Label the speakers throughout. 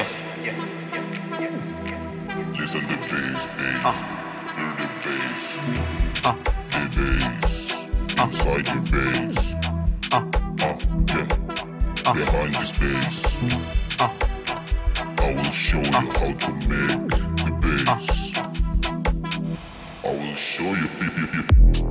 Speaker 1: Yeah. Listen to bass, bass. Uh. Hear the bass. Uh. The bass. Uh. Inside the bass. Uh. Uh. Yeah. Uh. Behind the bass. Uh. I will show you uh. how to make the uh. bass. I will show you.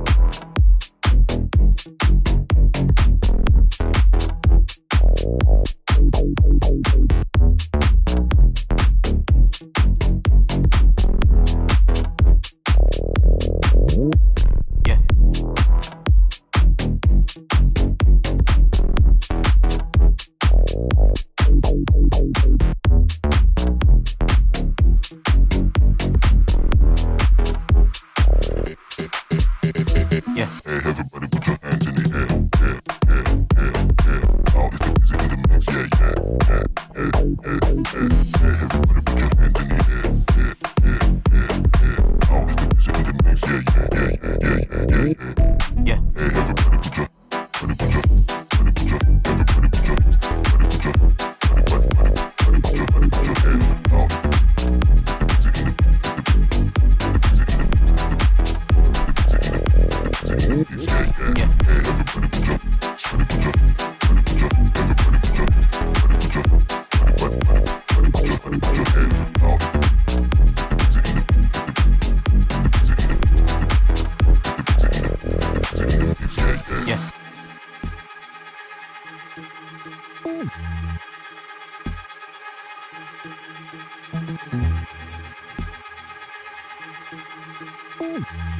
Speaker 1: Ooh.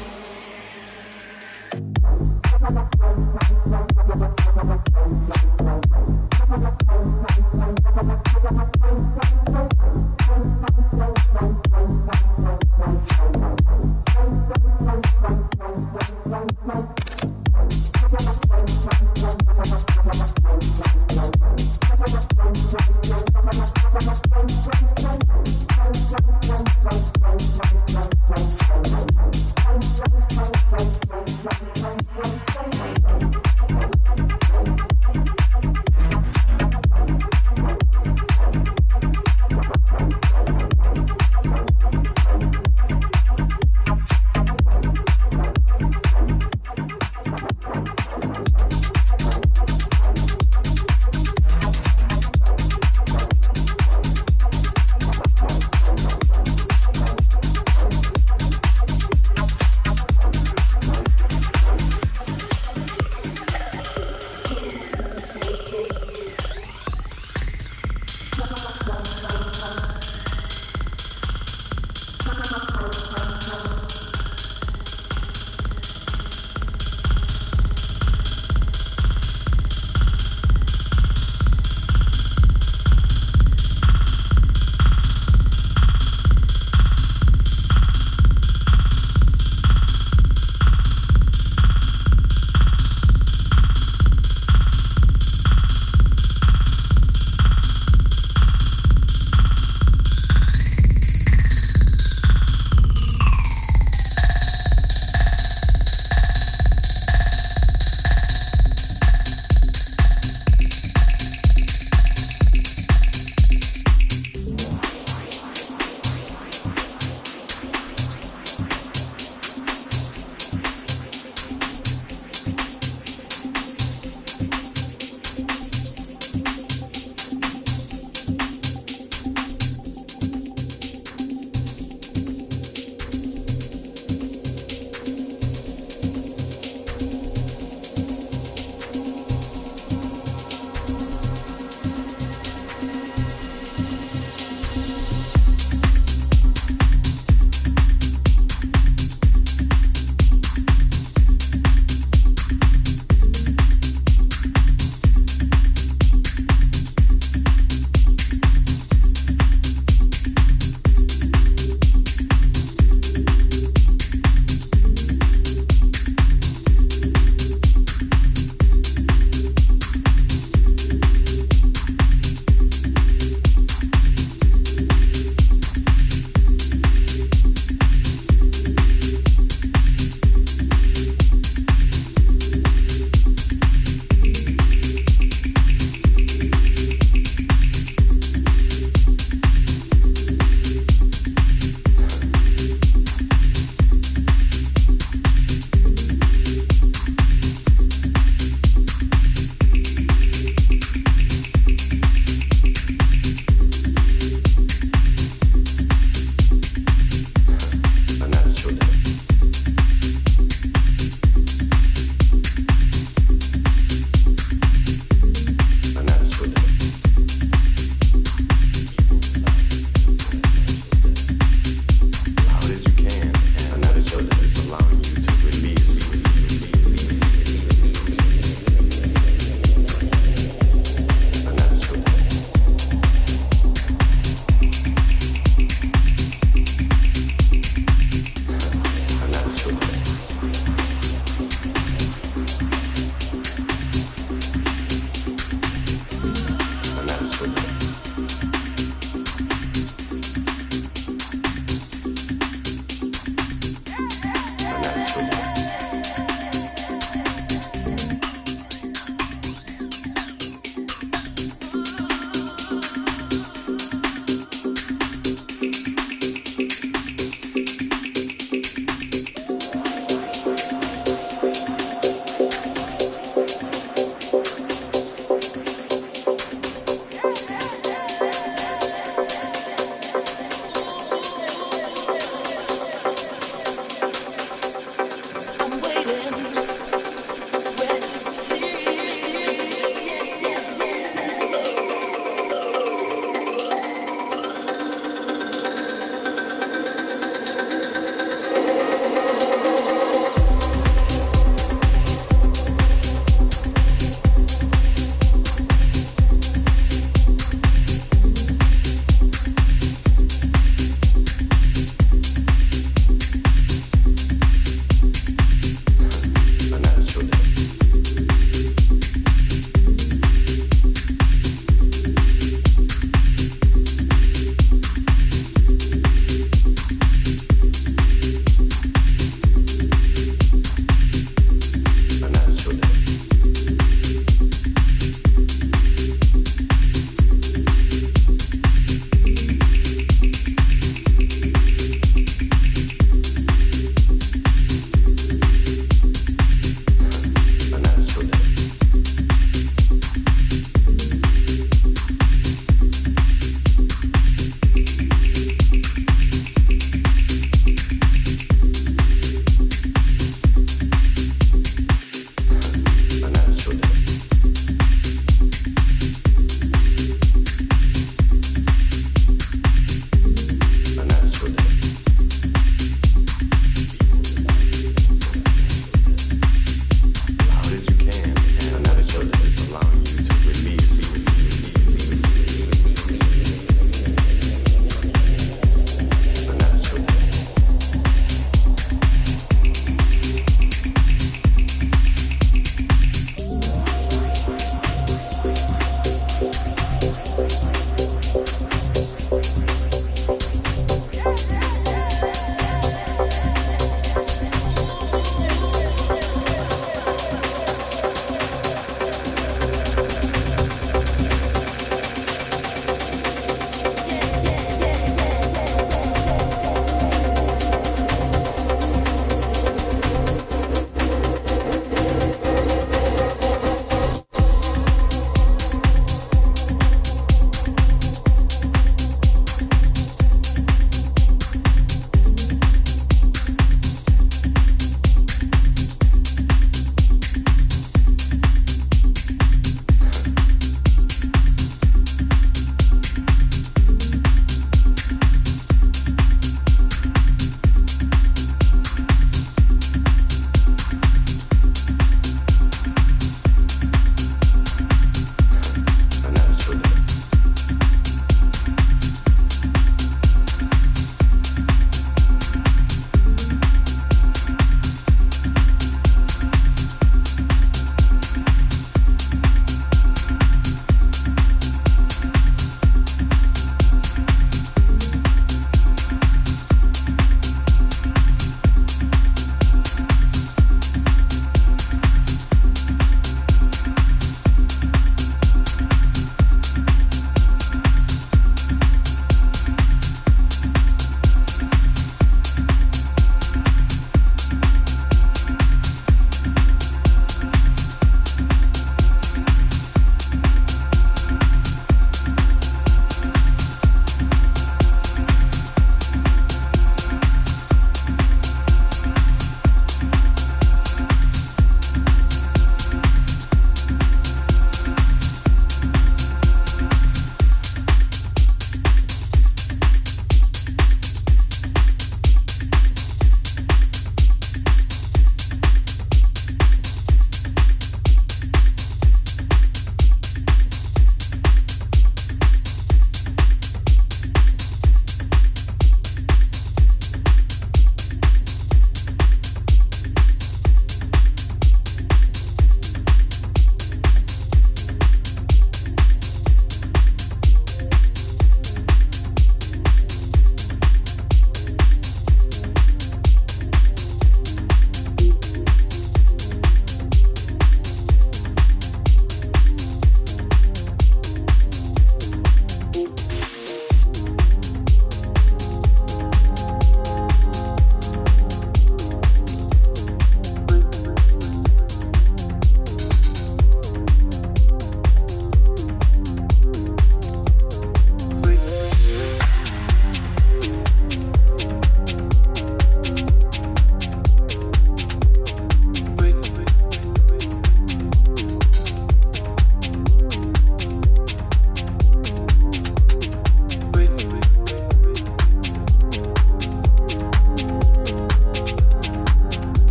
Speaker 1: my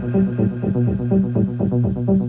Speaker 1: Thank you.